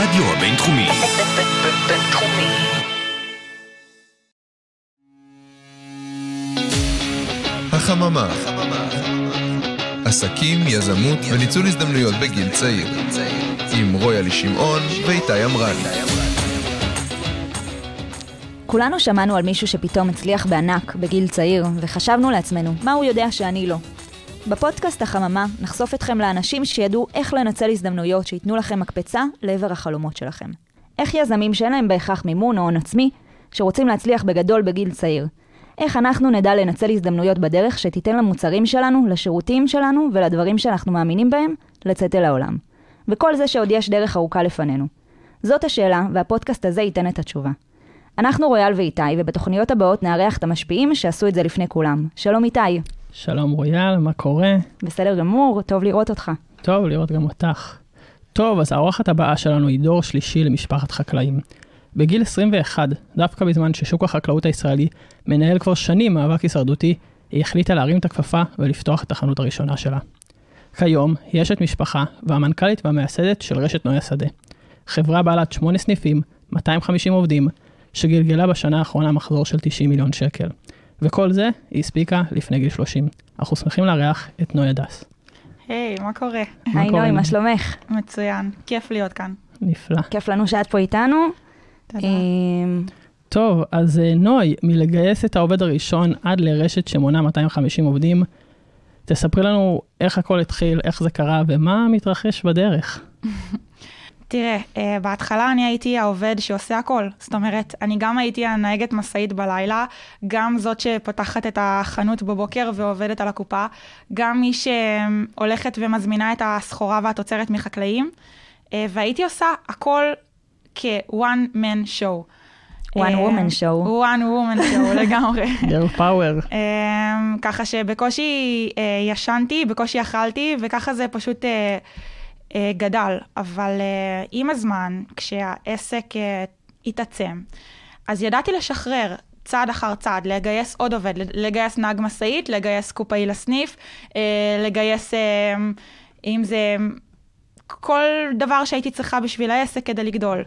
הרדיו הבינתחומי. בינתחומי. החממה. עסקים, יזמות וניצול הזדמנויות בגיל צעיר. עם רויאלי שמעון ואיתי אמרן. כולנו שמענו על מישהו שפתאום הצליח בענק בגיל צעיר, וחשבנו לעצמנו, מה הוא יודע שאני לא? בפודקאסט החממה נחשוף אתכם לאנשים שידעו איך לנצל הזדמנויות שייתנו לכם מקפצה לעבר החלומות שלכם. איך יזמים שאין להם בהכרח מימון או הון עצמי, שרוצים להצליח בגדול בגיל צעיר. איך אנחנו נדע לנצל הזדמנויות בדרך שתיתן למוצרים שלנו, לשירותים שלנו ולדברים שאנחנו מאמינים בהם, לצאת אל העולם. וכל זה שעוד יש דרך ארוכה לפנינו. זאת השאלה, והפודקאסט הזה ייתן את התשובה. אנחנו רויאל ואיתי, ובתוכניות הבאות נארח את המשפיעים שעשו את זה לפני כולם. שלום איתי. שלום רויאל, מה קורה? בסדר גמור, טוב לראות אותך. טוב, לראות גם אותך. טוב, אז האורחת הבאה שלנו היא דור שלישי למשפחת חקלאים. בגיל 21, דווקא בזמן ששוק החקלאות הישראלי מנהל כבר שנים מאבק הישרדותי, היא החליטה להרים את הכפפה ולפתוח את החנות הראשונה שלה. כיום היא אשת משפחה והמנכ"לית והמייסדת של רשת נוי השדה. חברה בעלת שמונה סניפים, 250 עובדים, שגלגלה בשנה האחרונה מחזור של 90 מיליון שקל. וכל זה היא הספיקה לפני גיל 30. אנחנו שמחים לארח את נוי הדס. היי, מה קורה? היי? נוי, מה שלומך? מצוין, כיף להיות כאן. נפלא. כיף לנו שאת פה איתנו. תודה. אמ, טוב, אז אה, נוי, מלגייס את העובד הראשון עד לרשת שמונה 250 עובדים, תספרי לנו איך הכל התחיל, איך זה קרה ומה מתרחש בדרך. תראה, אה, בהתחלה אני הייתי העובד שעושה הכל. זאת אומרת, אני גם הייתי הנהגת משאית בלילה, גם זאת שפותחת את החנות בבוקר ועובדת על הקופה, גם מי שהולכת ומזמינה את הסחורה והתוצרת מחקלאים, אה, והייתי עושה הכל כ-one man show. one אה, woman show. one woman show, לגמרי. פאוור. Um, ככה שבקושי ישנתי, בקושי אכלתי, וככה זה פשוט גדל. אבל uh, עם הזמן, כשהעסק uh, התעצם, אז ידעתי לשחרר צעד אחר צעד, לגייס עוד עובד, לגייס נהג משאית, לגייס קופאי לסניף, uh, לגייס, uh, אם זה כל דבר שהייתי צריכה בשביל העסק כדי לגדול.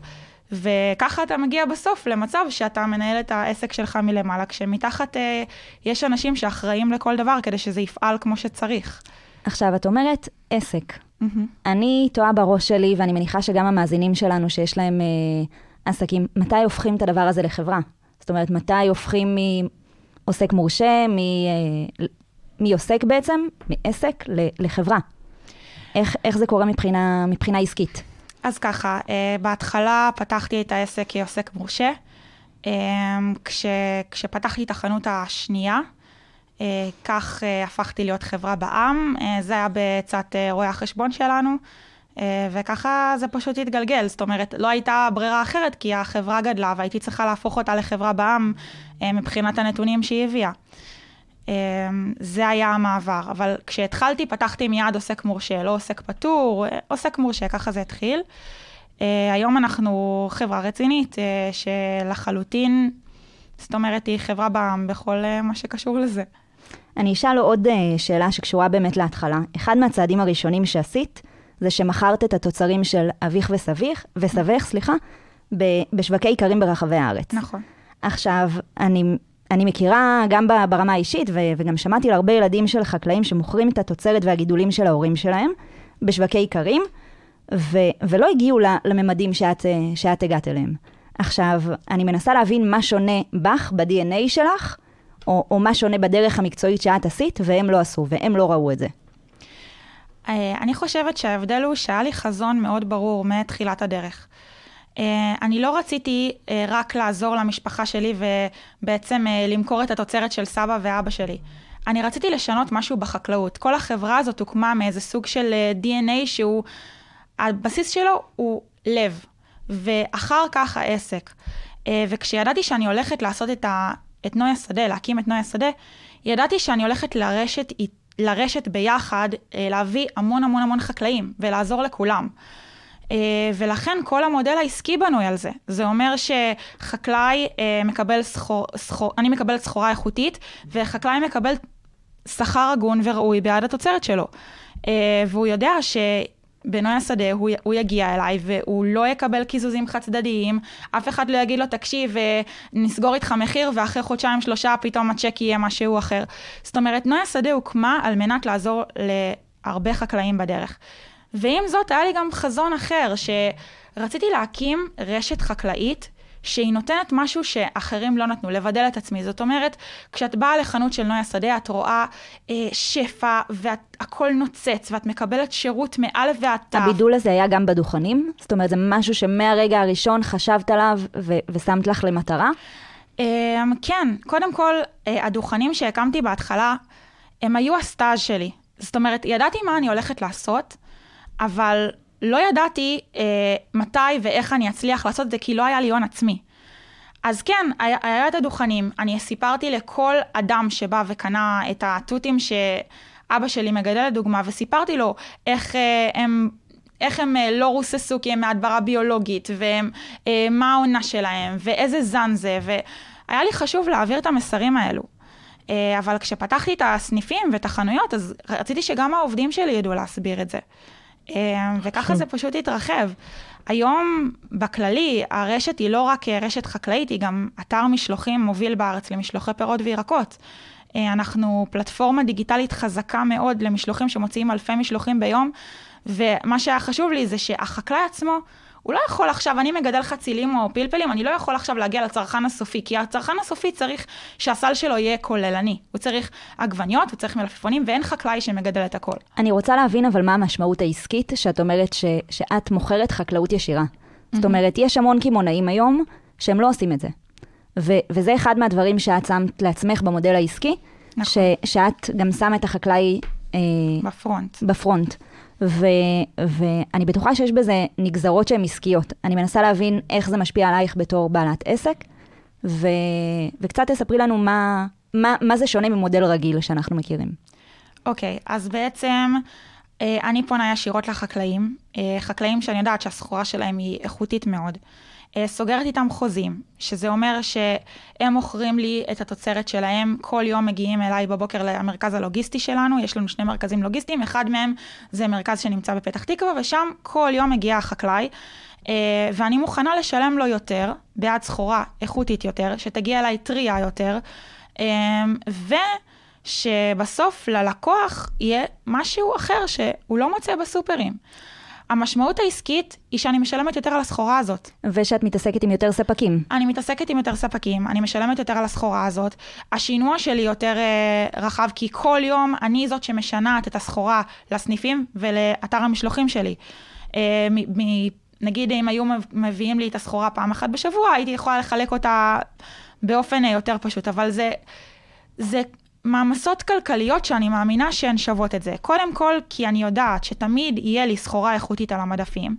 וככה אתה מגיע בסוף למצב שאתה מנהל את העסק שלך מלמעלה, כשמתחת אה, יש אנשים שאחראים לכל דבר כדי שזה יפעל כמו שצריך. עכשיו, את אומרת עסק. מהמם. אני תוהה בראש שלי, ואני מניחה שגם המאזינים שלנו שיש להם אה, עסקים, מתי הופכים את הדבר הזה לחברה? זאת אומרת, מתי הופכים מעוסק מורשה, מ, אה, מעוסק בעצם, מעסק לחברה? איך, איך זה קורה מבחינה, מבחינה עסקית? אז ככה, אה, בהתחלה פתחתי את העסק כעוסק מורשה. אה, כש, כשפתחתי את החנות השנייה, כך אה, הפכתי להיות חברה בע"מ, אה, זה היה בצד אה, רואי החשבון שלנו, אה, וככה זה פשוט התגלגל. זאת אומרת, לא הייתה ברירה אחרת, כי החברה גדלה והייתי צריכה להפוך אותה לחברה בע"מ אה, מבחינת הנתונים שהיא הביאה. אה, זה היה המעבר, אבל כשהתחלתי פתחתי מיד עוסק מורשה, לא עוסק פטור, אה, עוסק מורשה, ככה זה התחיל. אה, היום אנחנו חברה רצינית, אה, שלחלוטין, זאת אומרת, היא חברה בע"מ בכל אה, מה שקשור לזה. אני אשאל עוד אה, שאלה שקשורה באמת להתחלה. אחד מהצעדים הראשונים שעשית, זה שמכרת את התוצרים של אביך וסביך, וסבך, סליחה, בשווקי איכרים ברחבי הארץ. נכון. עכשיו, אני, אני מכירה גם ברמה האישית, ו- וגם שמעתי על הרבה ילדים של חקלאים שמוכרים את התוצרת והגידולים של ההורים שלהם בשווקי איכרים, ו- ולא הגיעו לממדים שאת, אה, שאת הגעת אליהם. עכשיו, אני מנסה להבין מה שונה בך, ב-DNA שלך, או, או מה שונה בדרך המקצועית שאת עשית, והם לא עשו, והם לא ראו את זה. אה, אני חושבת שההבדל הוא שהיה לי חזון מאוד ברור מתחילת הדרך. אה, אני לא רציתי אה, רק לעזור למשפחה שלי ובעצם למכור את התוצרת של סבא ואבא שלי. אני רציתי לשנות משהו בחקלאות. כל החברה הזאת הוקמה מאיזה סוג של DNA שהוא, הבסיס שלו הוא לב, ואחר כך העסק. וכשידעתי שאני הולכת לעשות את, ה, את נוי השדה, להקים את נוי השדה, ידעתי שאני הולכת לרשת, לרשת ביחד, אה, להביא המון המון המון חקלאים ולעזור לכולם. אה, ולכן כל המודל העסקי בנוי על זה. זה אומר שחקלאי אה, מקבל סחור, סחור, אני מקבלת סחורה איכותית, וחקלאי מקבל שכר הגון וראוי בעד התוצרת שלו. והוא יודע בנוי השדה, הוא, הוא יגיע אליי והוא לא יקבל קיזוזים חד צדדיים, אף אחד לא יגיד לו, תקשיב, אה, נסגור איתך מחיר ואחרי חודשיים שלושה פתאום הצ'ק יהיה משהו אחר. זאת אומרת, נוי השדה הוקמה על מנת לעזור להרבה חקלאים בדרך. ועם זאת, היה לי גם חזון אחר, שרציתי להקים רשת חקלאית שהיא נותנת משהו שאחרים לא נתנו, לבדל את עצמי. זאת אומרת, כשאת באה לחנות של נוי השדה, את רואה אה, שפע, והכל נוצץ, ואת מקבלת שירות מאלף ועד תו. הבידול הזה היה גם בדוכנים? זאת אומרת, זה משהו שמהרגע הראשון חשבת עליו ו- ושמת לך למטרה? אה, כן, קודם כל, אה, הדוכנים שהקמתי בהתחלה, הם היו הסטאז' שלי. זאת אומרת, ידעתי מה אני הולכת לעשות, אבל לא ידעתי אה, מתי ואיך אני אצליח לעשות את זה, כי לא היה לי הון עצמי. אז כן, היה, היה את הדוכנים, אני סיפרתי לכל אדם שבא וקנה את התותים שאבא שלי מגדל לדוגמה, וסיפרתי לו איך אה, הם... איך הם אה, לא רוססו כי הם מהדברה ביולוגית, ומה העונה שלהם, ואיזה זן זה, והיה לי חשוב להעביר את המסרים האלו. אה, אבל כשפתחתי את הסניפים ואת החנויות, אז רציתי שגם העובדים שלי ידעו להסביר את זה. אה, וככה זה פשוט התרחב. היום, בכללי, הרשת היא לא רק אה, רשת חקלאית, היא גם אתר משלוחים מוביל בארץ למשלוחי פירות וירקות. אה, אנחנו פלטפורמה דיגיטלית חזקה מאוד למשלוחים שמוציאים אלפי משלוחים ביום, ומה שהיה חשוב לי זה שהחקלאי עצמו, הוא לא יכול עכשיו, אני מגדל חצילים או פלפלים, אני לא יכול עכשיו להגיע לצרכן הסופי, כי הצרכן הסופי צריך שהסל שלו יהיה כוללני. הוא צריך עגבניות, הוא צריך מלפפונים, ואין חקלאי שמגדל את הכל. אני רוצה להבין אבל מה המשמעות העסקית שאת אומרת ש- שאת מוכרת חקלאות ישירה. זאת אומרת, יש המון קמעונאים היום שהם לא עושים את זה. ו- וזה אחד מהדברים שאת שמת לעצמך במודל העסקי, נכון. ש- שאת גם שמה את החקלאי אה, בפרונט. בפרונט. ו- ואני בטוחה שיש בזה נגזרות שהן עסקיות. אני מנסה להבין איך זה משפיע עלייך בתור בעלת עסק, ו- וקצת תספרי לנו מה, מה, מה זה שונה ממודל רגיל שאנחנו מכירים. אוקיי, אז בעצם אה, אני פונה ישירות לחקלאים, אה, חקלאים שאני יודעת שהסחורה שלהם היא איכותית מאוד. אה, סוגרת איתם חוזים, שזה אומר שהם מוכרים לי את התוצרת שלהם, כל יום מגיעים אליי בבוקר למרכז הלוגיסטי שלנו, יש לנו שני מרכזים לוגיסטיים, אחד מהם זה מרכז שנמצא בפתח תקווה, ושם כל יום מגיע החקלאי, אה, ואני מוכנה לשלם לו יותר, בעד סחורה איכותית יותר, שתגיע אליי טריה יותר, אה, ו... שבסוף ללקוח יהיה משהו אחר שהוא לא מוצא בסופרים. המשמעות העסקית היא שאני משלמת יותר על הסחורה הזאת. ושאת מתעסקת עם יותר ספקים. אני מתעסקת עם יותר ספקים, אני משלמת יותר על הסחורה הזאת. השינוע שלי יותר אה, רחב, כי כל יום אני זאת שמשנעת את הסחורה לסניפים ולאתר המשלוחים שלי. אה, מ- מ- נגיד אם היו מביאים לי את הסחורה פעם אחת בשבוע, הייתי יכולה לחלק אותה באופן אה, יותר פשוט, אבל זה, זה מעמסות כלכליות שאני מאמינה שהן שוות את זה. קודם כל, כי אני יודעת שתמיד יהיה לי סחורה איכותית על המדפים.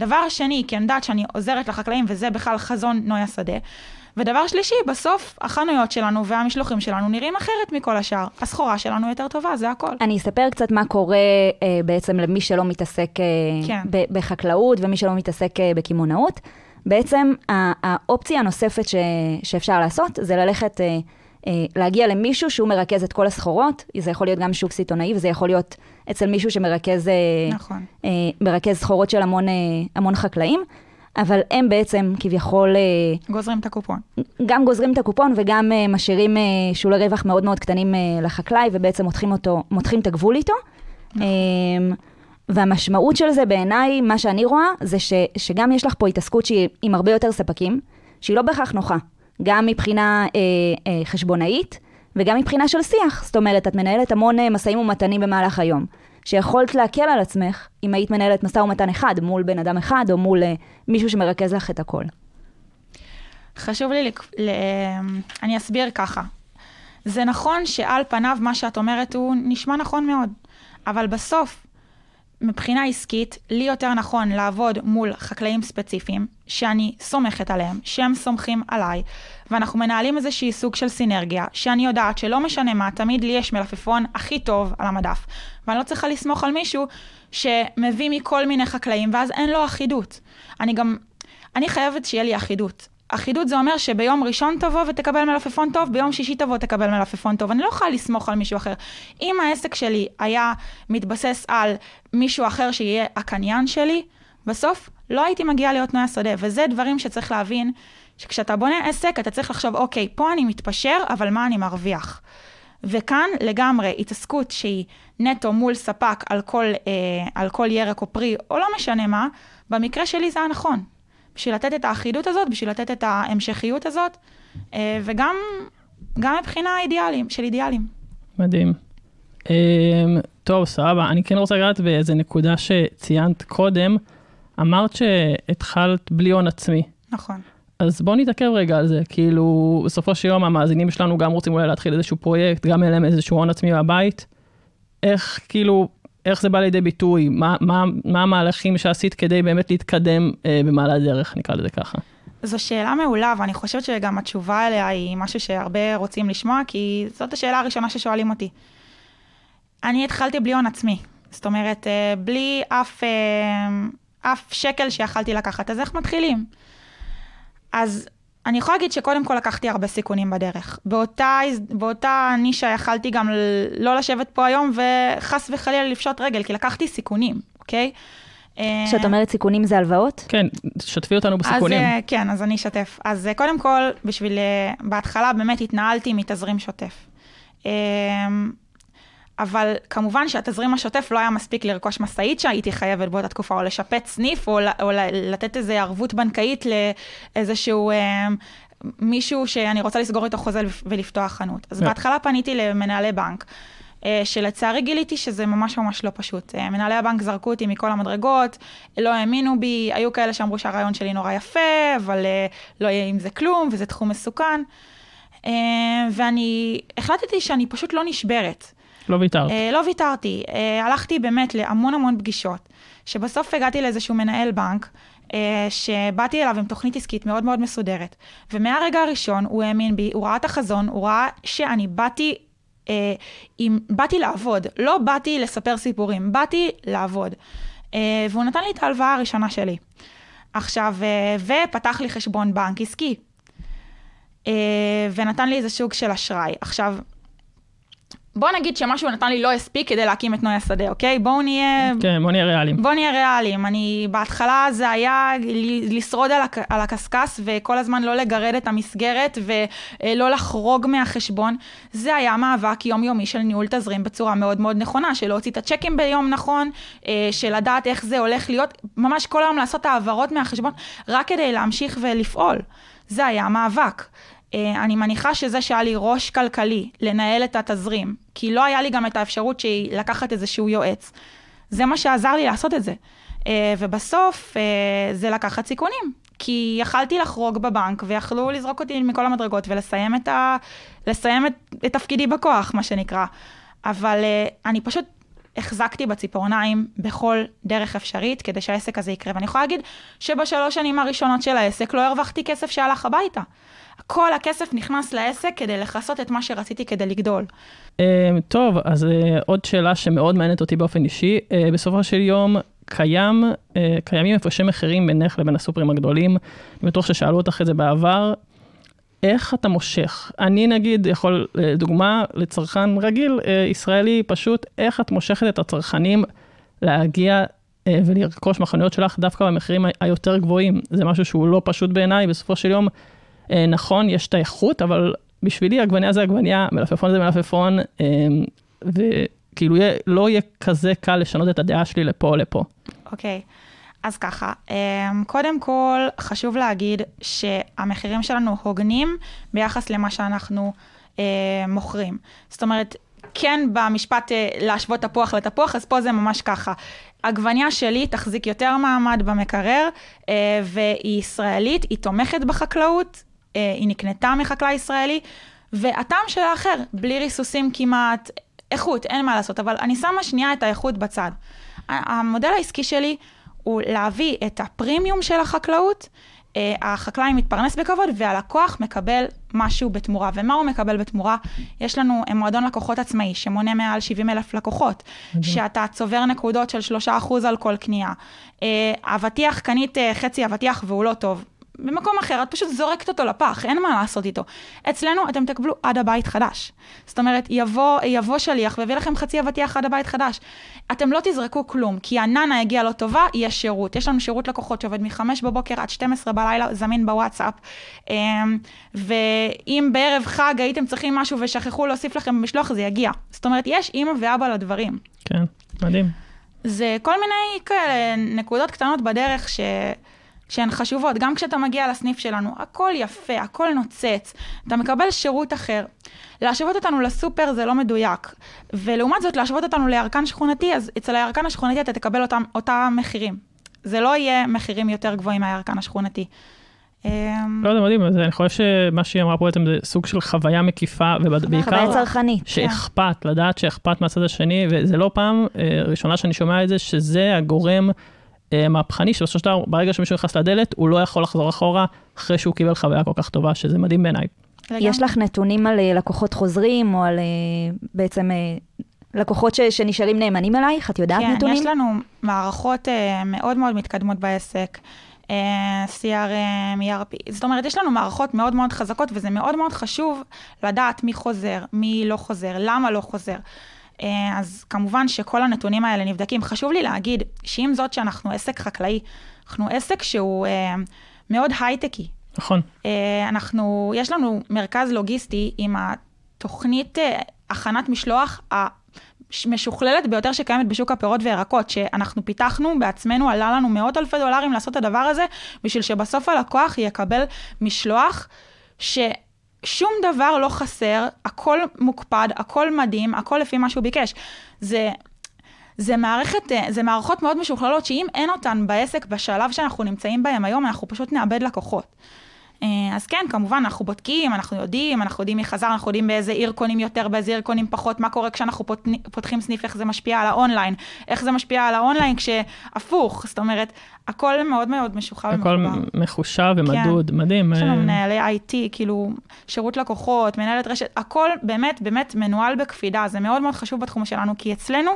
דבר שני, כי אני יודעת שאני עוזרת לחקלאים, וזה בכלל חזון נוי השדה. ודבר שלישי, בסוף החנויות שלנו והמשלוחים שלנו נראים אחרת מכל השאר. הסחורה שלנו יותר טובה, זה הכל. אני אספר קצת מה קורה אה, בעצם למי שלא מתעסק אה, כן. ב- בחקלאות ומי שלא מתעסק אה, בקמעונאות. בעצם ה- האופציה הנוספת ש- שאפשר לעשות זה ללכת, אה, להגיע למישהו שהוא מרכז את כל הסחורות, זה יכול להיות גם שוק סיטונאי וזה יכול להיות אצל מישהו שמרכז אה, נכון. אה, מרכז סחורות של המון, אה, המון חקלאים, אבל הם בעצם כביכול... אה, גוזרים את הקופון. גם גוזרים את הקופון וגם משאירים שולי רווח מאוד מאוד קטנים לחקלאי, ובעצם מותחים, אותו, מותחים את הגבול איתו. Um, והמשמעות של זה בעיניי, מה שאני רואה, זה ש, שגם יש לך פה התעסקות שהיא עם הרבה יותר ספקים, שהיא לא בהכרח נוחה, גם מבחינה uh, uh, חשבונאית וגם מבחינה של שיח. זאת אומרת, את מנהלת המון uh, משאים ומתנים במהלך היום, שיכולת להקל על עצמך אם היית מנהלת משא ומתן אחד מול בן אדם אחד, או מול uh, מישהו שמרכז לך את הכל. חשוב לי, לק... ל... אני אסביר ככה. זה נכון שעל פניו מה שאת אומרת הוא נשמע נכון מאוד, אבל בסוף, מבחינה עסקית, לי יותר נכון לעבוד מול חקלאים ספציפיים, שאני סומכת עליהם, שהם סומכים עליי, ואנחנו מנהלים איזשהי סוג של סינרגיה, שאני יודעת שלא משנה מה, תמיד לי יש מלפפון הכי טוב על המדף, ואני לא צריכה לסמוך על מישהו שמביא מכל מיני חקלאים, ואז אין לו אחידות. אני גם, אני חייבת שיהיה לי אחידות. אחידות זה אומר שביום ראשון תבוא ותקבל מלפפון טוב, ביום שישי תבוא תקבל מלפפון טוב. אני לא יכולה לסמוך על מישהו אחר. אם העסק שלי היה מתבסס על מישהו אחר שיהיה הקניין שלי, בסוף לא הייתי מגיעה להיות תנאי השדה. וזה דברים שצריך להבין, שכשאתה בונה עסק, אתה צריך לחשוב, אוקיי, פה אני מתפשר, אבל מה אני מרוויח? וכאן לגמרי התעסקות שהיא נטו מול ספק על כל, אה, על כל ירק או פרי, או לא משנה מה, במקרה שלי זה היה נכון. בשביל לתת את האחידות הזאת, בשביל לתת את ההמשכיות הזאת, אה, וגם גם מבחינה אידיאלים, של אידיאלים. מדהים. אמ, טוב, סבבה. אני כן רוצה לגעת באיזה נקודה שציינת קודם. אמרת שהתחלת בלי הון עצמי. נכון. אז בואו נתעכב רגע על זה, כאילו, בסופו של יום המאזינים שלנו גם רוצים אולי להתחיל איזשהו פרויקט, גם אין להם איזשהו הון עצמי מהבית. איך, כאילו, איך זה בא לידי ביטוי? מה, מה, מה המהלכים שעשית כדי באמת להתקדם אה, במעלה הדרך, נקרא לזה ככה? זו שאלה מעולה, ואני חושבת שגם התשובה אליה היא משהו שהרבה רוצים לשמוע, כי זאת השאלה הראשונה ששואלים אותי. אני התחלתי בלי הון עצמי. זאת אומרת, אה, בלי אף, אה, אף שקל שיכלתי לקחת, אז איך מתחילים? אז אני יכולה להגיד שקודם כל לקחתי הרבה סיכונים בדרך. באותה, באותה נישה יכלתי גם לא לשבת פה היום וחס וחלילה לפשוט רגל, כי לקחתי סיכונים, אוקיי? כשאת אה, אומרת סיכונים זה הלוואות? כן, שתפי אותנו בסיכונים. אז אה, כן, אז אני אשתף. אז אה, קודם כל, בשביל, בהתחלה באמת התנהלתי מתזרים שוטף. אבל כמובן שהתזרים השוטף לא היה מספיק לרכוש משאית שהייתי חייבת באותה תקופה, או לשפץ סניף, או, או לתת איזו ערבות בנקאית לאיזשהו אה, מישהו שאני רוצה לסגור איתו חוזה ולפתוח חנות. אז yeah. בהתחלה פניתי למנהלי בנק. אה, שלצערי גיליתי שזה ממש ממש לא פשוט. אה, מנהלי הבנק זרקו אותי מכל המדרגות, לא האמינו בי, היו כאלה שאמרו שהרעיון שלי נורא יפה, אבל אה, לא יהיה עם זה כלום, וזה תחום מסוכן. ואני החלטתי שאני פשוט לא נשברת. לא ויתרת. אה, לא ויתרתי. אה, הלכתי באמת להמון המון פגישות, שבסוף הגעתי לאיזשהו מנהל בנק, אה, שבאתי אליו עם תוכנית עסקית מאוד מאוד מסודרת. ומהרגע הראשון הוא האמין בי, הוא ראה את החזון, הוא ראה שאני באתי אה, עם, באתי לעבוד, לא באתי לספר סיפורים, באתי לעבוד. אה, והוא נתן לי את ההלוואה הראשונה שלי. עכשיו, אה, ופתח לי חשבון בנק עסקי. אה, ונתן לי איזה סוג של אשראי. עכשיו, בוא נגיד שמה שהוא נתן לי לא הספיק כדי להקים את נוי השדה, אוקיי? בואו נהיה... כן, בואו נהיה ריאליים. בואו נהיה ריאליים. אני, בהתחלה זה היה לשרוד על, הק, על הקשקש וכל הזמן לא לגרד את המסגרת ולא לחרוג מהחשבון. זה היה מאבק יומיומי של ניהול תזרים בצורה מאוד מאוד נכונה, של להוציא את הצ'קים ביום נכון, אה, של לדעת איך זה הולך להיות, ממש כל היום לעשות העברות מהחשבון, רק כדי להמשיך ולפעול. זה היה המאבק. אה, אני מניחה שזה שהיה לי ראש כלכלי לנהל את התזרים, כי לא היה לי גם את האפשרות שהיא לקחת איזשהו יועץ. זה מה שעזר לי לעשות את זה. אה, ובסוף אה, זה לקחת סיכונים, כי יכלתי לחרוג בבנק ויכלו לזרוק אותי מכל המדרגות ולסיים את, ה... לסיים את, את תפקידי בכוח, מה שנקרא. אבל אני פשוט החזקתי בציפורניים בכל דרך אפשרית כדי שהעסק הזה יקרה. ואני יכולה להגיד שבשלוש שנים הראשונות של העסק לא הרווחתי כסף שהלך הביתה. כל הכסף נכנס לעסק כדי לכסות את מה שרציתי כדי לגדול. Uh, טוב, אז uh, עוד שאלה שמאוד מעניינת אותי באופן אישי. Uh, בסופו של יום, קיים, uh, קיימים הפרשי מחירים בינך לבין הסופרים הגדולים. אני בטוח ששאלו אותך את זה בעבר. איך אתה מושך? אני נגיד יכול, דוגמה לצרכן רגיל, ישראלי, פשוט, איך את מושכת את הצרכנים להגיע ולרכוש מחנויות שלך דווקא במחירים היותר גבוהים? זה משהו שהוא לא פשוט בעיניי, בסופו של יום אה, נכון, יש את האיכות, אבל בשבילי עגבניה זה עגבניה, מלפפון זה מלפפון, אה, וכאילו יהיה, לא יהיה כזה קל לשנות את הדעה שלי לפה או לפה. אוקיי. Okay. אז ככה, אה, קודם כל חשוב להגיד שהמחירים שלנו הוגנים ביחס למה שאנחנו אה, מוכרים. זאת אומרת, כן במשפט אה, להשוות תפוח לתפוח, אז פה זה ממש ככה. עגבניה שלי תחזיק יותר מעמד במקרר, אה, והיא ישראלית, היא תומכת בחקלאות, אה, היא נקנתה מחקלאי ישראלי, והטעם שלה אחר, בלי ריסוסים כמעט, איכות, אין מה לעשות, אבל אני שמה שנייה את האיכות בצד. המודל העסקי שלי הוא להביא את הפרימיום של החקלאות, אה, החקלאי מתפרנס בכבוד והלקוח מקבל משהו בתמורה. ומה הוא מקבל בתמורה? יש לנו מועדון לקוחות עצמאי שמונה מעל 70 אלף לקוחות, שאתה צובר נקודות של 3% על כל קנייה. אבטיח, קנית חצי אבטיח והוא לא טוב. במקום אחר את פשוט זורקת אותו לפח, אין מה לעשות איתו. אצלנו אתם תקבלו עד הבית חדש. זאת אומרת, יבוא, יבוא שליח ויביא לכם חצי אבטיח עד הבית חדש. אתם לא תזרקו כלום, כי הננה הגיעה לא טובה, יש שירות. יש לנו שירות לקוחות שעובד מ-5 בבוקר עד 12 בלילה, זמין בוואטסאפ. אמ, ואם בערב חג הייתם צריכים משהו ושכחו להוסיף לכם במשלוח, זה יגיע. זאת אומרת, יש אימא ואבא לדברים. כן, מדהים. זה כל מיני כאלה נקודות קטנות בדרך ש... שהן חשובות. גם כשאתה מגיע לסניף שלנו, הכל יפה, הכל נוצץ, אתה מקבל שירות אחר. להשוות אותנו לסופר זה לא מדויק. ולעומת זאת, להשוות אותנו לירקן שכונתי, אז אצל הירקן השכונתי אתה תקבל אותם, אותם מחירים. זה לא יהיה מחירים יותר גבוהים מהירקן השכונתי. אמ, לא יודע, מדהים, אני חושב שמה שהיא אמרה פה בעצם זה סוג של חוויה מקיפה, ובעיקר חוויה צרכנית. שאכפת, לדעת שאכפת מהצד השני, וזה לא פעם אה, ראשונה שאני שומע את זה, שזה הגורם מהפכני, שבסופו של דבר, ברגע שמישהו נכנס לדלת, הוא לא יכול לחזור אחורה אחרי שהוא קיבל חוויה כל כך טובה, שזה מדהים בעיניי. יש לך נתונים על אה, לקוחות חוזרים, או על אה, בעצם אה, לקוחות ש, שנשארים נאמנים אלייך? את יודעת כן, נתונים? יש לנו מערכות אה, מאוד מאוד מתקדמות בעסק. אה, CRM, ERP, זאת אומרת, יש לנו מערכות מאוד מאוד חזקות, וזה מאוד מאוד חשוב לדעת מי חוזר, מי לא חוזר, למה לא חוזר. אה, אז כמובן שכל הנתונים האלה נבדקים. חשוב לי להגיד שעם זאת שאנחנו עסק חקלאי, אנחנו עסק שהוא אה, מאוד הייטקי. נכון. אה, אנחנו, יש לנו מרכז לוגיסטי עם התוכנית הכנת משלוח המשוכללת ביותר שקיימת בשוק הפירות וירקות, שאנחנו פיתחנו בעצמנו, עלה לנו מאות אלפי דולרים לעשות את הדבר הזה, בשביל שבסוף הלקוח יקבל משלוח ש... שום דבר לא חסר, הכל מוקפד, הכל מדהים, הכל לפי מה שהוא ביקש. זה, זה, מערכת, אה, זה מערכות מאוד משוכללות, שאם אין אותן בעסק בשלב שאנחנו נמצאים בהם היום, אנחנו פשוט נאבד לקוחות. אה, אז כן, כמובן, אנחנו בודקים, אנחנו יודעים, אנחנו יודעים מי חזר, אנחנו יודעים באיזה עיר קונים יותר, באיזה עיר קונים פחות, מה קורה כשאנחנו פותחים סניף, איך זה משפיע על האונליין, איך זה משפיע על האונליין כשהפוך, זאת אומרת, הכל מאוד מאוד משוחרר הכל ומחובר. מחושב ומדוד, כן. מדהים. יש לנו אה, מנהלי IT, כאילו, שירות לקוחות, מנהלת רשת, הכל באמת באמת מנוהל בקפידה, זה מאוד מאוד חשוב בתחום שלנו, כי אצלנו,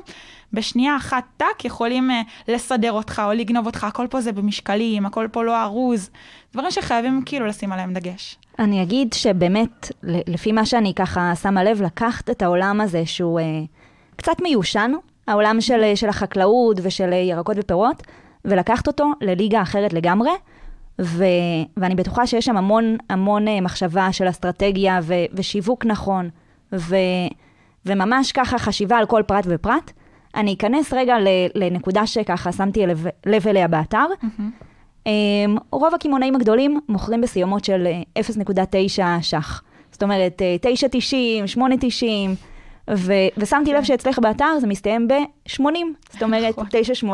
בשנייה אחת טאק, יכולים uh, לסדר אותך או לגנוב אותך, הכל פה זה במשקלים, הכל פה לא ארוז, דברים שחייבים כאילו לשים עליהם דגש. אני אגיד שבאמת, לפי מה שאני ככה שמה לב, לקחת את העולם הזה שהוא אה, קצת מיושן, העולם של, אה, של החקלאות ושל אה, ירקות ופירות, ולקחת אותו לליגה אחרת לגמרי, ו, ואני בטוחה שיש שם המון המון אה, מחשבה של אסטרטגיה ו, ושיווק נכון, ו, וממש ככה חשיבה על כל פרט ופרט. אני אכנס רגע לנקודה שככה שמתי לב, לב אליה באתר. Mm-hmm. רוב הקמעונאים הגדולים מוכרים בסיומות של 0.9 ש"ח. זאת אומרת, 9.90, 8.90, ו- ושמתי לב שאצלך באתר זה מסתיים ב-80. זאת אומרת, 9.80,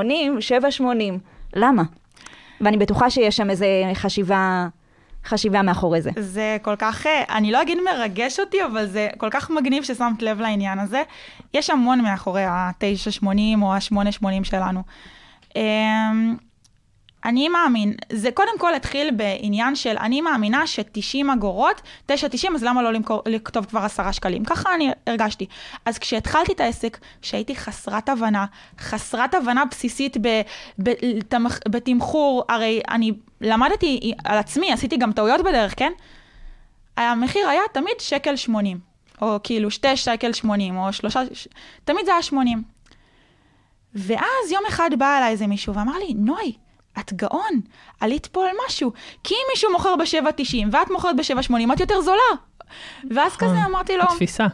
7.80. למה? ואני בטוחה שיש שם איזו חשיבה, חשיבה מאחורי זה. זה כל כך, אה, אני לא אגיד מרגש אותי, אבל זה כל כך מגניב ששמת לב לעניין הזה. יש המון מאחורי ה-9.80 או ה-8.80 שלנו. אני מאמין, זה קודם כל התחיל בעניין של אני מאמינה ש-90 אגורות, 9.90, אז למה לא למכור, לכתוב כבר 10 שקלים? ככה אני הרגשתי. אז כשהתחלתי את העסק, שהייתי חסרת הבנה, חסרת הבנה בסיסית בתמחור, הרי אני למדתי על עצמי, עשיתי גם טעויות בדרך, כן? המחיר היה תמיד שקל 80, או כאילו שתי שקל 80, או שלושה, תמיד זה היה 80. ואז יום אחד בא אליי איזה מישהו ואמר לי, נוי, את גאון, עלית פה על משהו. כי אם מישהו מוכר ב-7.90 ואת מוכרת ב-7.80, את יותר זולה. ואז כזה נכון. אמרתי לו, התפיסה.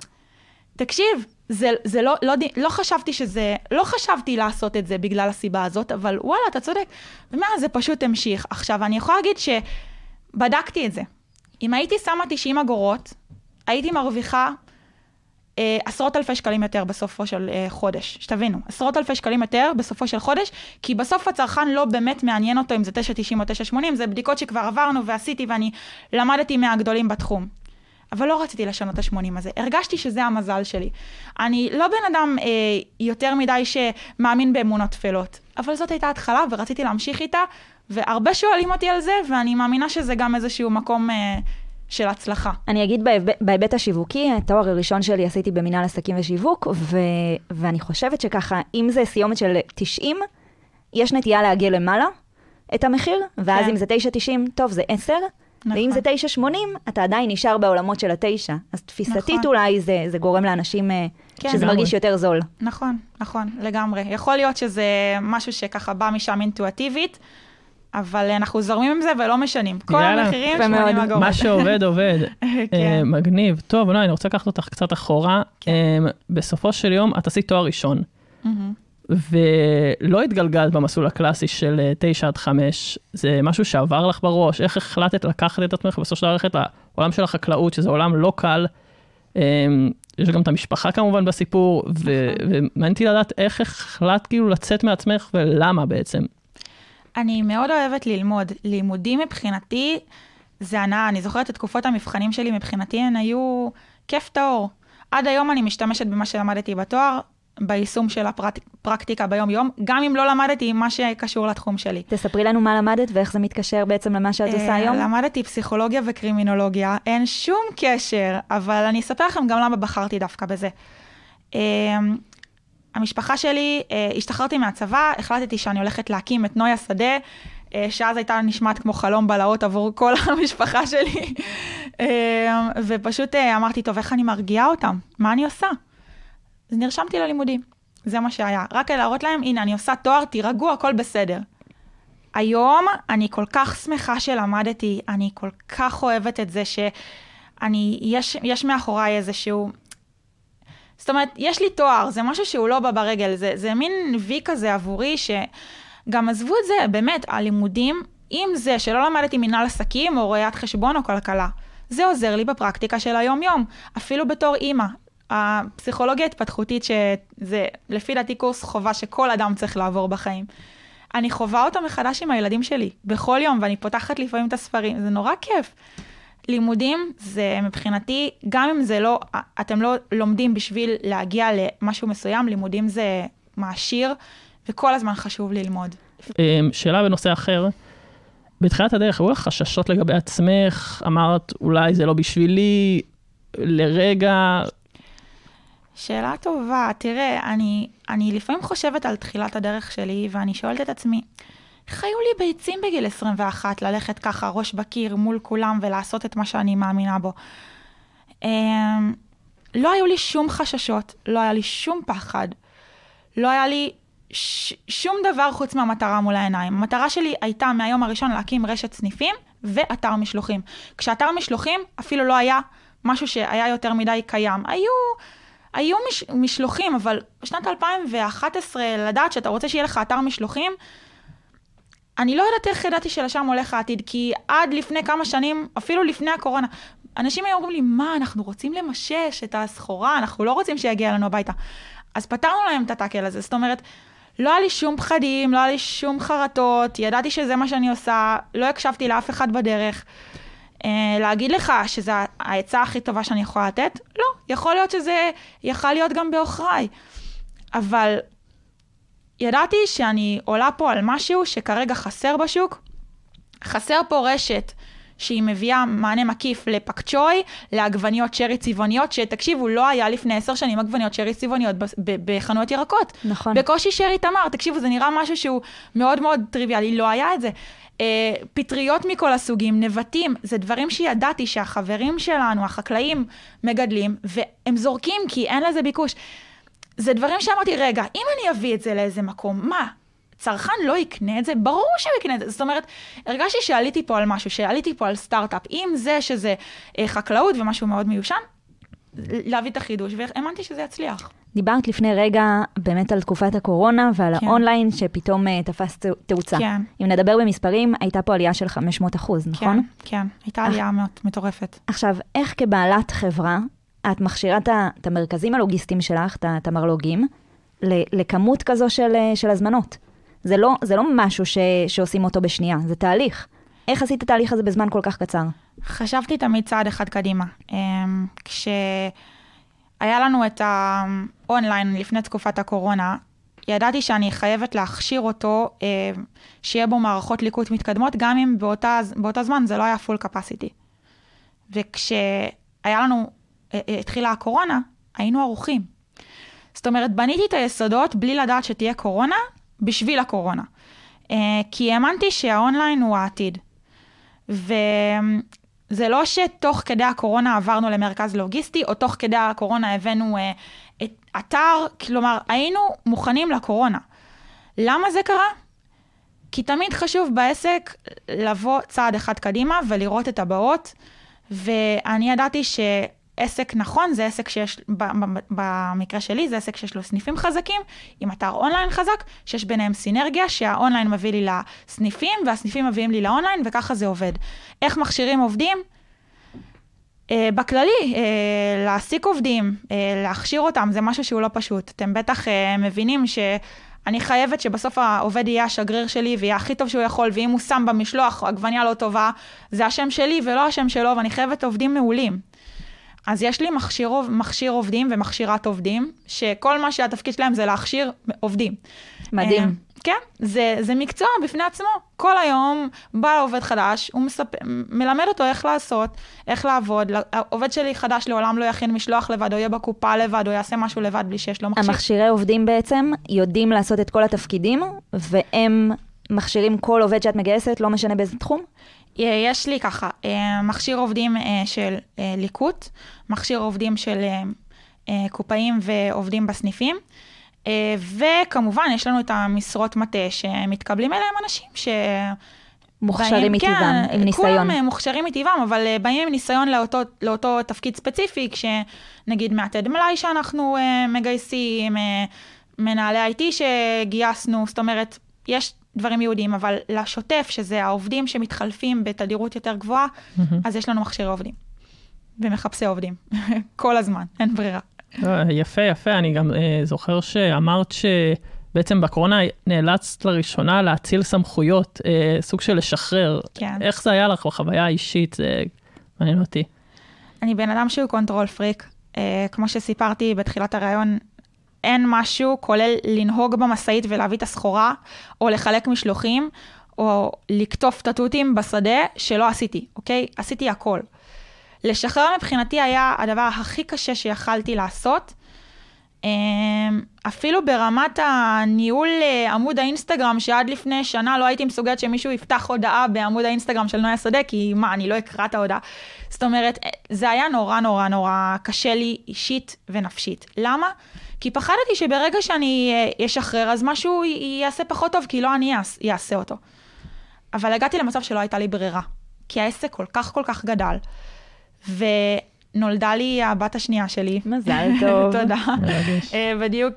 תקשיב, זה, זה לא, לא, לא חשבתי שזה, לא חשבתי לעשות את זה בגלל הסיבה הזאת, אבל וואלה, אתה צודק. ומאז זה פשוט המשיך. עכשיו, אני יכולה להגיד שבדקתי את זה. אם הייתי שמה 90 אגורות, הייתי מרוויחה עשרות אלפי שקלים יותר בסופו של אה, חודש, שתבינו, עשרות אלפי שקלים יותר בסופו של חודש, כי בסוף הצרכן לא באמת מעניין אותו אם זה 9.90 או 9.80, זה בדיקות שכבר עברנו ועשיתי ואני למדתי מהגדולים בתחום. אבל לא רציתי לשנות את ה-80 הזה, הרגשתי שזה המזל שלי. אני לא בן אדם אה, יותר מדי שמאמין באמונות טפלות, אבל זאת הייתה התחלה ורציתי להמשיך איתה, והרבה שואלים אותי על זה, ואני מאמינה שזה גם איזשהו מקום אה, של הצלחה. אני אגיד בהיבט, השיווקי, התואר הראשון שלי עשיתי במנהל עסקים ושיווק, ו, ואני חושבת שככה, אם זה סיומת של 90, יש נטייה להגיע למעלה. את המחיר, ואז כן. אם זה 9.90, טוב, זה 10, נכון. ואם זה 9.80, אתה עדיין נשאר בעולמות של התשע. אז תפיסתית נכון. אולי זה, זה גורם לאנשים אה, כן. שזה לגמרי. מרגיש יותר זול. נכון, נכון, לגמרי. יכול להיות שזה משהו שככה בא משם אינטואטיבית, אבל אנחנו זורמים עם זה ולא משנים. כל יאללה, המחירים יפה 80 מאוד. אגורות. מה שעובד עובד. אה, כן. מגניב. טוב, לא, אני רוצה לקחת אותך קצת אחורה. אה, בסופו של יום, את עשית תואר ראשון, מהמם. ולא התגלגלת במסלול הקלאסי של אה, 9 עד 5. זה משהו שעבר לך בראש? איך החלטת לקחת את עצמך ובסופו של דבר ללכת לעולם של החקלאות, שזה עולם לא קל. אה, יש גם את המשפחה כמובן בסיפור, ו- ומעניין אותי לדעת איך החלטת כאילו לצאת מעצמך ולמה בעצם. אני מאוד אוהבת ללמוד. לימודים מבחינתי זה הנאה. אני זוכרת את תקופות המבחנים שלי, מבחינתי הן היו כיף טהור. עד היום אני משתמשת במה שלמדתי בתואר, ביישום של הפרקטיקה ביום-יום, גם אם לא למדתי מה שקשור לתחום שלי. תספרי לנו מה למדת ואיך זה מתקשר בעצם למה שאת עושה אה, היום. למדתי פסיכולוגיה וקרימינולוגיה, אין שום קשר, אבל אני אספר לכם גם למה בחרתי דווקא בזה. המשפחה שלי, אה, השתחררתי מהצבא, החלטתי שאני הולכת להקים את נויה שדה, אה, שאז הייתה נשמעת כמו חלום בלהות עבור כל המשפחה שלי. אה, ופשוט אה, אמרתי, טוב, איך אני מרגיעה אותם? מה אני עושה? אז נרשמתי ללימודים, זה מה שהיה. רק להראות להם, הנה, אני עושה תואר, תירגעו, הכל בסדר. היום אני כל כך שמחה שלמדתי, אני כל כך אוהבת את זה שאני, יש, יש מאחוריי איזשהו... זאת אומרת, יש לי תואר, זה משהו שהוא לא בא ברגל, זה, זה מין וי כזה עבורי, שגם עזבו את זה, באמת, הלימודים, אם זה שלא למדתי מנהל עסקים או ראיית חשבון או כלכלה, זה עוזר לי בפרקטיקה של היום-יום, אפילו בתור אימא. הפסיכולוגיה התפתחותית, שזה לפי דעתי קורס חובה שכל אדם צריך לעבור בחיים. אני חווה אותה מחדש עם הילדים שלי, בכל יום, ואני פותחת לפעמים את הספרים, זה נורא כיף. לימודים זה מבחינתי, גם אם זה לא, אתם לא לומדים בשביל להגיע למשהו מסוים, לימודים זה מעשיר, וכל הזמן חשוב ללמוד. אה, שאלה בנושא אחר, בתחילת הדרך היו לך חששות לגבי עצמך, אמרת אולי זה לא בשבילי, לרגע, שאלה טובה, תראה, אני, אני לפעמים חושבת על תחילת הדרך שלי, ואני שואלת את עצמי, איך היו לי ביצים בגיל 21 ללכת ככה ראש בקיר מול כולם ולעשות את מה שאני מאמינה בו? אמ, לא היו לי שום חששות, לא היה לי שום פחד, לא היה לי ש- שום דבר חוץ מהמטרה מול העיניים. המטרה שלי הייתה מהיום הראשון להקים רשת סניפים ואתר משלוחים. כשאתר משלוחים אפילו לא היה משהו שהיה יותר מדי קיים. היו, היו מש, משלוחים, אבל בשנת 2011 לדעת שאתה רוצה שיהיה לך אתר משלוחים, אני לא יודעת איך ידעתי שלשם הולך העתיד, כי עד לפני כמה שנים, אפילו לפני הקורונה, אנשים היו אומרים לי, מה, אנחנו רוצים למשש את הסחורה, אנחנו לא רוצים שיגיע לנו הביתה. אז פתרנו להם את הטאקל הזה, זאת אומרת, לא היה לי שום פחדים, לא היה לי שום חרטות, ידעתי שזה מה שאני עושה, לא הקשבתי לאף אחד בדרך. אה, להגיד לך שזה העצה הכי טובה שאני יכולה לתת? לא, יכול להיות שזה יכל להיות גם בעוכריי. אבל ידעתי שאני עולה פה על משהו שכרגע חסר בשוק. חסר פה רשת שהיא מביאה מענה מקיף לפקצ'וי, לעגבניות שרי צבעוניות, שתקשיבו, לא היה לפני עשר שנים עגבניות שרי צבעוניות בחנויות ירקות. נכון. בקושי שרי תמר, תקשיבו, זה נראה משהו שהוא מאוד מאוד טריוויאלי, לא היה את זה. אה, פטריות מכל הסוגים, נבטים, זה דברים שידעתי שהחברים שלנו, החקלאים, מגדלים, והם זורקים כי אין לזה ביקוש. זה דברים שאמרתי, רגע, אם אני אביא את זה לאיזה מקום, מה? צרכן לא יקנה את זה? ברור שהוא יקנה את זה. זאת אומרת, הרגשתי שעליתי פה על משהו, שעליתי פה על סטארט-אפ, עם זה שזה אה, חקלאות ומשהו מאוד מיושן, להביא את החידוש, והאמנתי שזה יצליח. דיברת לפני רגע באמת על תקופת הקורונה ועל כן. האונליין שפתאום אה, תפס תאו- תאוצה. כן. אם נדבר במספרים, הייתה פה עלייה של 500 אחוז, נכון? כן, כן. הייתה עלייה מאוד מטורפת. עכשיו, איך כבעלת חברה, את מכשירה את המרכזים הלוגיסטיים שלך, את המרלוגים, לכמות כזו של, אה, של הזמנות? זה לא, זה לא משהו ש, שעושים אותו בשנייה, זה תהליך. איך עשית את התהליך הזה בזמן כל כך קצר? חשבתי תמיד צעד אחד קדימה. אמ, כשהיה לנו את האונליין לפני תקופת הקורונה, ידעתי שאני חייבת להכשיר אותו, אמ, שיהיה בו מערכות ליקוט מתקדמות, גם אם באותה, באותה זמן זה לא היה פול קפסיטי. וכשהיה לנו, אה, אה, התחילה הקורונה, היינו ערוכים. זאת אומרת, בניתי את היסודות בלי לדעת שתהיה קורונה, בשביל הקורונה. אה, כי האמנתי שהאונליין הוא העתיד. וזה לא שתוך כדי הקורונה עברנו למרכז לוגיסטי, או תוך כדי הקורונה הבאנו אה, את אתר, כלומר, היינו מוכנים לקורונה. למה זה קרה? כי תמיד חשוב בעסק לבוא צעד אחד קדימה ולראות את הבאות, ואני ידעתי שעסק נכון זה עסק שיש, במקרה שלי זה עסק שיש לו סניפים חזקים, עם אתר אונליין חזק, שיש ביניהם סינרגיה, שהאונליין מביא לי לסניפים, והסניפים מביאים לי לאונליין, וככה זה עובד. איך מכשירים עובדים? Uh, בכללי, uh, להעסיק עובדים, uh, להכשיר אותם, זה משהו שהוא לא פשוט. אתם בטח uh, מבינים ש... אני חייבת שבסוף העובד יהיה השגריר שלי ויהיה הכי טוב שהוא יכול, ואם הוא שם במשלוח עגבניה לא טובה, זה השם שלי ולא השם שלו, ואני חייבת עובדים מעולים. אז יש לי מכשיר, מכשיר עובדים ומכשירת עובדים, שכל מה שהתפקיד שלהם זה להכשיר עובדים. מדהים. אה, כן, זה, זה מקצוע בפני עצמו. כל היום בא עובד חדש, הוא מספ... מלמד אותו איך לעשות, איך לעבוד. העובד שלי חדש לעולם לא יכין משלוח לבד, או יהיה בקופה לבד, או יעשה משהו לבד בלי שיש לו מכשיר. המכשירי עובדים בעצם יודעים לעשות את כל התפקידים, והם מכשירים כל עובד שאת מגייסת, לא משנה באיזה תחום? יש לי ככה, אה, מכשיר עובדים אה, של ליקוט, מכשיר עובדים של קופאים ועובדים בסניפים. אה, וכמובן, יש לנו את המשרות מטה שמתקבלים אליהם אנשים ש... מוכשרים מטבעם, כן, עם ניסיון. כולם אה, מוכשרים מטבעם, אבל אה, באים עם ניסיון לאותו, לאותו תפקיד ספציפי, כשנגיד מעטד מלאי שאנחנו מגייסים, מנהלי IT שגייסנו, זאת אומרת, יש דברים יהודיים, אבל לשוטף, שזה העובדים שמתחלפים בתדירות יותר גבוהה, mm-hmm. אז יש לנו מכשירי עובדים. ומחפשי עובדים, כל הזמן, אין ברירה. אה, יפה, יפה. אני גם אה, זוכר שאמרת שבעצם בקורונה נאלצת לראשונה להאציל סמכויות, אה, סוג של לשחרר. כן. איך זה היה לך בחוויה האישית? זה מעניין אותי. אני בן אדם שהוא control freak. אה, כמו שסיפרתי בתחילת הראיון, אין משהו, כולל לנהוג במשאית ולהביא את הסחורה, או לחלק משלוחים, או לקטוף את התותים בשדה, שלא עשיתי, אוקיי? עשיתי הכל. לשחרר מבחינתי היה הדבר הכי קשה שיכלתי לעשות. אמ, אפילו ברמת הניהול אה, עמוד האינסטגרם, שעד לפני שנה לא הייתי מסוגלת שמישהו יפתח הודעה בעמוד האינסטגרם של נויה שדה, כי מה, אני לא אקרא את ההודעה. זאת אומרת, אה, זה היה נורא נורא נורא קשה לי אישית ונפשית. למה? כי פחדתי שברגע שאני אה, אשחרר, אז משהו יעשה פחות טוב, כי לא אני אעשה אותו. אבל הגעתי למצב שלא הייתה לי ברירה, כי העסק כל כך כל כך גדל. ונולדה לי הבת השנייה שלי. מזל טוב. תודה. אה, בדיוק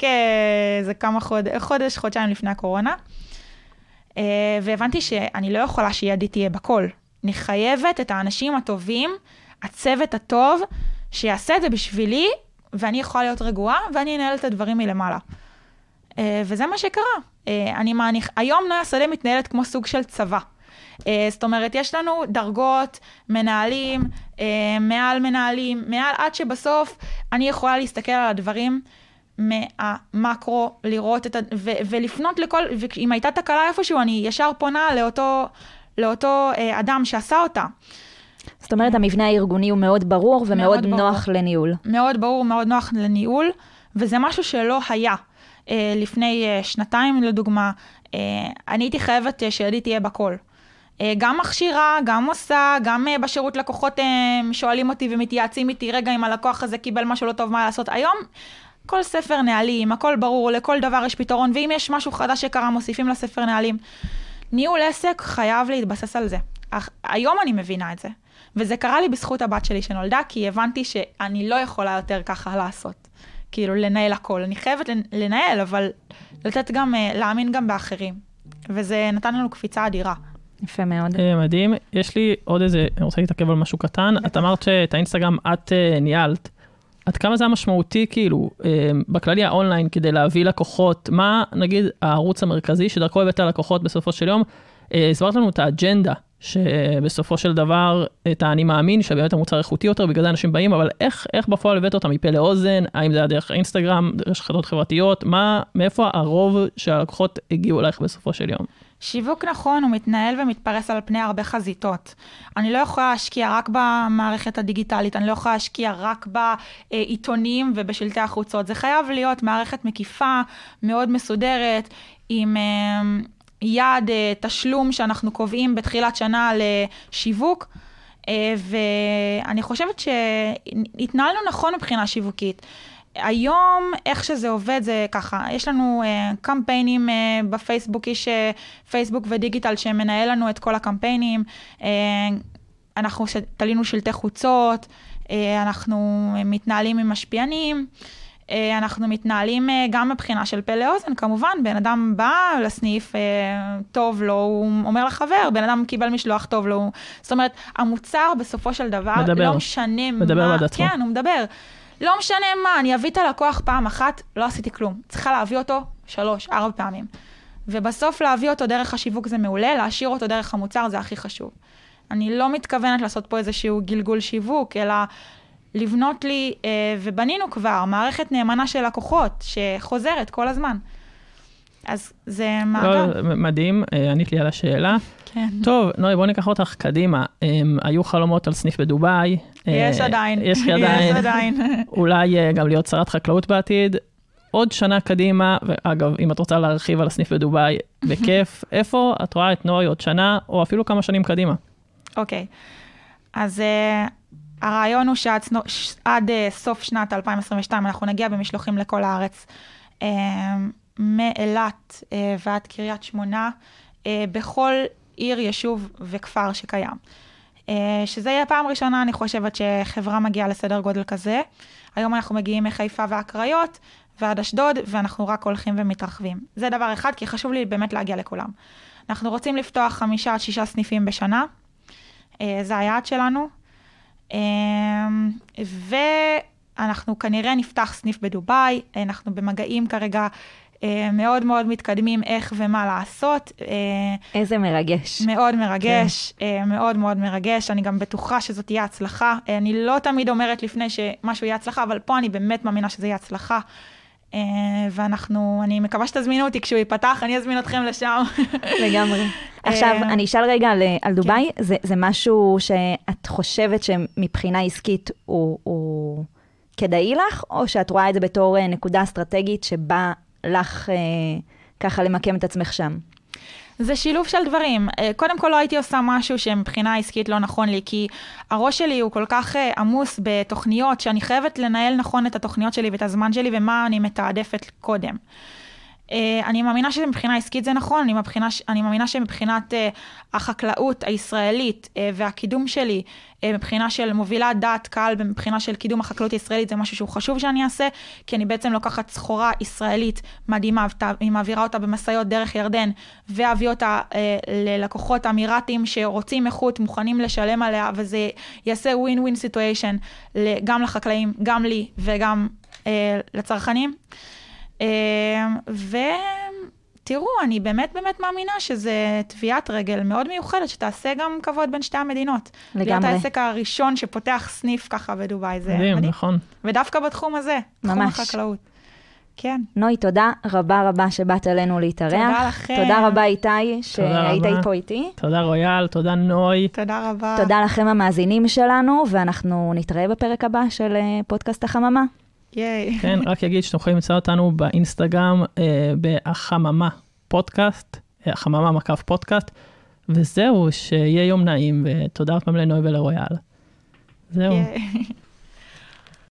איזה אה, כמה חודש, חודש, חודשיים לפני הקורונה. והבנתי שאני לא יכולה שידי תהיה בכל. אני חייבת את האנשים הטובים, הצוות הטוב, שיעשה את זה בשבילי, ואני יכולה להיות רגועה, ואני אנהל את הדברים מלמעלה. וזה מה שקרה. אני מעניך, היום נויה שדה מתנהלת כמו סוג של צבא. אה, זאת אומרת, יש לנו דרגות, מנהלים, אה, מעל מנהלים, מעל עד שבסוף אני יכולה להסתכל על הדברים מהמקרו, לראות את ה... ו- ולפנות לכל... ואם הייתה תקלה איפשהו, אני ישר פונה לאותו, לאותו אה, אדם שעשה אותה. זאת אומרת, המבנה הארגוני הוא מאוד ברור ומאוד מאוד נוח ברור. לניהול. מאוד ברור, מאוד נוח לניהול, וזה משהו שלא היה. אה, לפני אה, שנתיים, לדוגמה, אה, אני הייתי חייבת שידי תהיה בכל. אה, גם מכשירה, גם עושה, גם אה, בשירות לקוחות אה, שואלים אותי ומתייעצים איתי, רגע, אם הלקוח הזה קיבל משהו לא טוב, מה לעשות? היום, כל ספר נהלים, הכל ברור, לכל דבר יש פתרון, ואם יש משהו חדש שקרה, מוסיפים לספר נהלים. ניהול עסק חייב להתבסס על זה. היום אני מבינה את זה. וזה קרה לי בזכות הבת שלי שנולדה, כי הבנתי שאני לא יכולה יותר ככה לעשות. כאילו, לנהל הכל. אני חייבת לנהל, אבל לתת גם, להאמין גם באחרים. וזה נתן לנו קפיצה אדירה. יפה מאוד. אה, מדהים. יש לי עוד איזה, אני רוצה להתעכב על משהו קטן. את אמרת שאת האינסטגרם את אה, ניהלת. עד כמה זה המשמעותי, כאילו, אה, בכללי האונליין, כדי להביא לקוחות, מה, נגיד, הערוץ המרכזי שדרכו הבאת לקוחות בסופו של יום? הסברת לנו את האג'נדה, שבסופו של דבר, את האני מאמין, שבאמת המוצר איכותי יותר, בגלל זה אנשים באים, אבל איך, איך בפועל הבאת אותם מפה לאוזן? האם זה היה דרך אינסטגרם, דרך חדות חברתיות? מה, מאיפה הרוב שהלקוחות הגיעו אלייך בסופו של יום? שיווק נכון הוא מתנהל ומתפרס על פני הרבה חזיתות. אני לא יכולה להשקיע רק במערכת הדיגיטלית, אני לא יכולה להשקיע רק בעיתונים ובשלטי החוצות. זה חייב להיות מערכת מקיפה, מאוד מסודרת, עם, אה, יעד אה, תשלום שאנחנו קובעים בתחילת שנה לשיווק, אה, ואני חושבת שהתנהלנו נכון מבחינה שיווקית. היום, איך שזה עובד זה ככה, יש לנו uh, קמפיינים uh, בפייסבוק, יש uh, פייסבוק ודיגיטל שמנהל לנו את כל הקמפיינים. Uh, אנחנו תלינו שלטי חוצות, uh, אנחנו מתנהלים עם משפיענים. uh, אנחנו מתנהלים uh, גם מבחינה של פה לאוזן, כמובן, בן אדם בא לסניף, uh, טוב לו, הוא אומר לחבר, בן אדם קיבל משלוח טוב לו. זאת אומרת, המוצר בסופו של דבר, מדבר. לא משנה מדבר מה... בעד עצמו. כן, הוא מדבר. לא משנה מה, אני אביא את הלקוח פעם אחת, לא עשיתי כלום. צריכה להביא אותו שלוש, ארבע פעמים. ובסוף להביא אותו דרך השיווק זה מעולה, להשאיר אותו דרך המוצר זה הכי חשוב. אני לא מתכוונת לעשות פה איזשהו גלגול שיווק, אלא לבנות לי, אה, ובנינו כבר, מערכת נאמנה של לקוחות, שחוזרת כל הזמן. אז זה מעגל. לא, מדהים, אה, ענית לי על השאלה. כן. טוב, נוי, בוא ניקח אותך קדימה. הם, היו חלומות על סניף בדובאי. יש אה, עדיין. יש עדיין. יש עדיין. אולי אה, גם להיות שרת חקלאות בעתיד. עוד שנה קדימה, ואגב, אם את רוצה להרחיב על הסניף בדובאי, בכיף, איפה את רואה את נוי עוד שנה, או אפילו כמה שנים קדימה? אוקיי. אז uh, הרעיון הוא שעד uh, סוף שנת 2022 אנחנו נגיע במשלוחים לכל הארץ. Uh, מאילת uh, ועד קריית שמונה, בכל עיר, יישוב וכפר שקיים. שזה יהיה פעם ראשונה, אני חושבת, שחברה מגיעה לסדר גודל כזה. היום אנחנו מגיעים מחיפה והקריות ועד אשדוד, ואנחנו רק הולכים ומתרחבים. זה דבר אחד, כי חשוב לי באמת להגיע לכולם. אנחנו רוצים לפתוח חמישה עד שישה סניפים בשנה. זה היעד שלנו. Uh, ואנחנו כנראה נפתח סניף בדובאי, אנחנו במגעים כרגע אה, מאוד מאוד מתקדמים איך ומה לעשות. אה, איזה מרגש. מאוד מרגש, כן. מאוד מאוד מרגש. אני גם בטוחה שזאת תהיה הצלחה. אני לא תמיד אומרת לפני שמשהו יהיה הצלחה, אבל פה אני באמת מאמינה שזה יהיה הצלחה. ואנחנו, אני מקווה שתזמינו אותי כשהוא ייפתח, אני אזמין אתכם לשם. לגמרי. עכשיו, אני אשאל רגע על, על דובאי, כן. זה, זה משהו שאת חושבת שמבחינה עסקית הוא, הוא כדאי לך, או שאת רואה את זה בתור נקודה אסטרטגית שבה לך אה, ככה למקם את עצמך שם? זה שילוב של דברים. אה, קודם כל לא הייתי עושה משהו שמבחינה עסקית לא נכון לי, כי הראש שלי הוא כל כך אה, עמוס בתוכניות, שאני חייבת לנהל נכון את התוכניות שלי ואת הזמן שלי ומה אני מתעדפת קודם. Uh, אני מאמינה שמבחינה עסקית זה נכון, אני, מבחינה, אני מאמינה שמבחינת uh, החקלאות הישראלית uh, והקידום שלי, מבחינה של מובילת דעת קהל, מבחינה של קידום החקלאות הישראלית, זה משהו שהוא חשוב שאני אעשה, כי אני בעצם לוקחת סחורה ישראלית מדהימה, אני מעבירה אותה במשאיות דרך ירדן, ואביא אותה ללקוחות אמירתיים שרוצים איכות, מוכנים לשלם עליה, וזה יעשה ווין ווין סיטואשן גם לחקלאים, גם לי וגם לצרכנים. אמ, ותראו, אני באמת באמת מאמינה שזה טביעת רגל מאוד מיוחדת, שתעשה גם כבוד בין שתי המדינות. לגמרי. להיות העסק הראשון שפותח סניף ככה בדובאי, זה מדהים. מדהים, נכון. ודווקא בתחום הזה, ממש. תחום החקלאות. כן. נוי, תודה רבה רבה שבאת אלינו להתארח. תודה לכם. תודה רבה איתי, שהיית פה איתי. תודה רויאל, תודה נוי. תודה רבה. תודה לכם המאזינים שלנו, ואנחנו נתראה בפרק הבא של אה, פודקאסט החממה. ייי. כן, רק אגיד שאתם יכולים למצוא אותנו באינסטגרם, אה, בהחממה פודקאסט, אה, החממה מקף פודקאסט, וזהו, שיהיה יום נעים, ותודה עוד פעם לנוי ולרויאל. זהו. ייי.